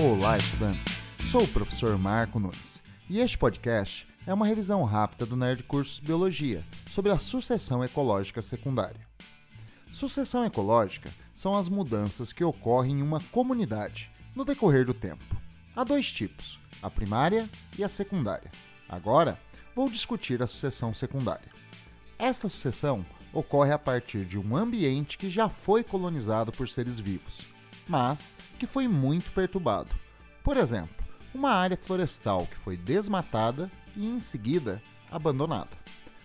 Olá, estudantes! Sou o professor Marco Nunes e este podcast é uma revisão rápida do Nerd Cursos Biologia sobre a sucessão ecológica secundária. Sucessão ecológica são as mudanças que ocorrem em uma comunidade no decorrer do tempo. Há dois tipos, a primária e a secundária. Agora, vou discutir a sucessão secundária. Esta sucessão ocorre a partir de um ambiente que já foi colonizado por seres vivos, mas que foi muito perturbado. Por exemplo, uma área florestal que foi desmatada e em seguida abandonada.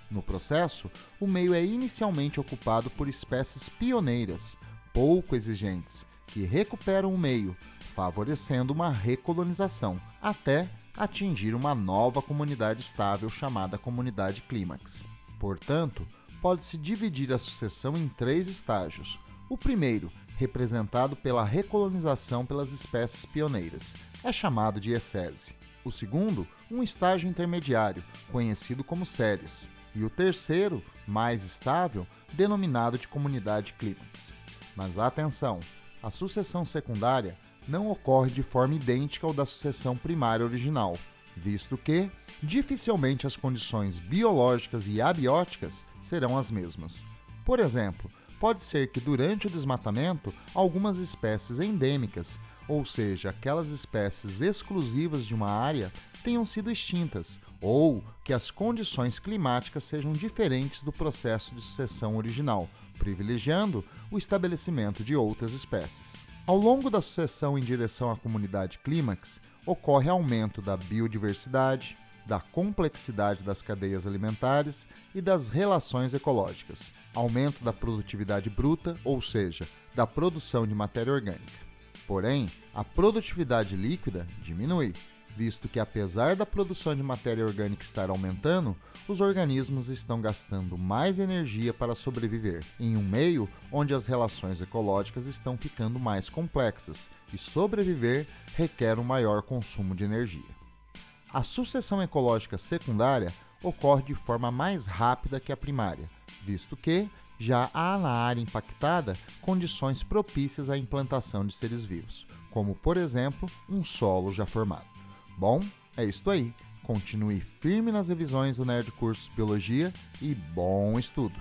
No processo, o meio é inicialmente ocupado por espécies pioneiras, pouco exigentes, que recuperam o meio, favorecendo uma recolonização, até atingir uma nova comunidade estável chamada comunidade clímax. Portanto, pode-se dividir a sucessão em três estágios. O primeiro, representado pela recolonização pelas espécies pioneiras, é chamado de essese. O segundo, um estágio intermediário, conhecido como séries. E o terceiro, mais estável, denominado de comunidade clímax. Mas atenção, a sucessão secundária não ocorre de forma idêntica ao da sucessão primária original, visto que dificilmente as condições biológicas e abióticas serão as mesmas. Por exemplo, pode ser que durante o desmatamento algumas espécies endêmicas, ou seja, aquelas espécies exclusivas de uma área, tenham sido extintas, ou que as condições climáticas sejam diferentes do processo de sucessão original, privilegiando o estabelecimento de outras espécies. Ao longo da sucessão em direção à comunidade clímax, ocorre aumento da biodiversidade, da complexidade das cadeias alimentares e das relações ecológicas, aumento da produtividade bruta, ou seja, da produção de matéria orgânica. Porém, a produtividade líquida diminui, visto que, apesar da produção de matéria orgânica estar aumentando, os organismos estão gastando mais energia para sobreviver, em um meio onde as relações ecológicas estão ficando mais complexas e sobreviver requer um maior consumo de energia. A sucessão ecológica secundária ocorre de forma mais rápida que a primária, visto que já há na área impactada condições propícias à implantação de seres vivos, como, por exemplo, um solo já formado. Bom, é isto aí. Continue firme nas revisões do Nerd Cursos Biologia e bom estudo!